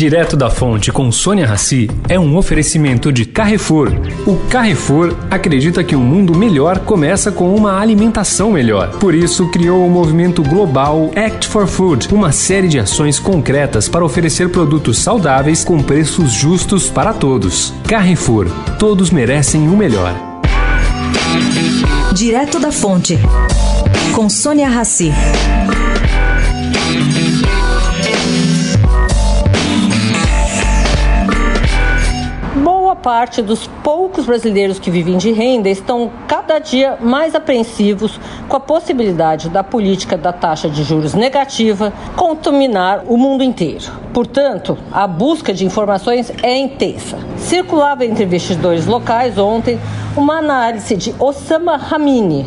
Direto da Fonte com Sônia Rassi é um oferecimento de Carrefour. O Carrefour acredita que um mundo melhor começa com uma alimentação melhor. Por isso, criou o movimento global Act for Food, uma série de ações concretas para oferecer produtos saudáveis com preços justos para todos. Carrefour, todos merecem o melhor. Direto da Fonte, com Sônia Rassi. Parte dos poucos brasileiros que vivem de renda estão cada dia mais apreensivos com a possibilidade da política da taxa de juros negativa contaminar o mundo inteiro. Portanto, a busca de informações é intensa. Circulava entre investidores locais ontem uma análise de Osama Hamini.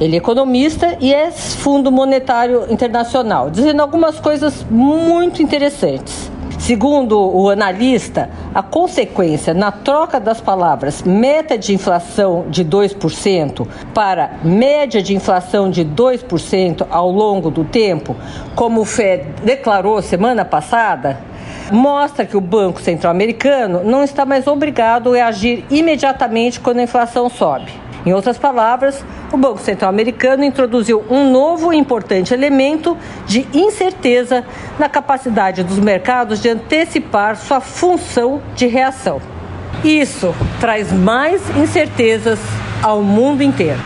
Ele é economista e é Fundo Monetário Internacional, dizendo algumas coisas muito interessantes. Segundo o analista, a consequência na troca das palavras meta de inflação de 2% para média de inflação de 2% ao longo do tempo, como o FED declarou semana passada, mostra que o Banco Central Americano não está mais obrigado a agir imediatamente quando a inflação sobe. Em outras palavras, o Banco Central Americano introduziu um novo e importante elemento de incerteza na capacidade dos mercados de antecipar sua função de reação. Isso traz mais incertezas ao mundo inteiro.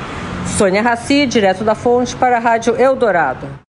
Sônia Raci, direto da fonte para a Rádio Eldorado.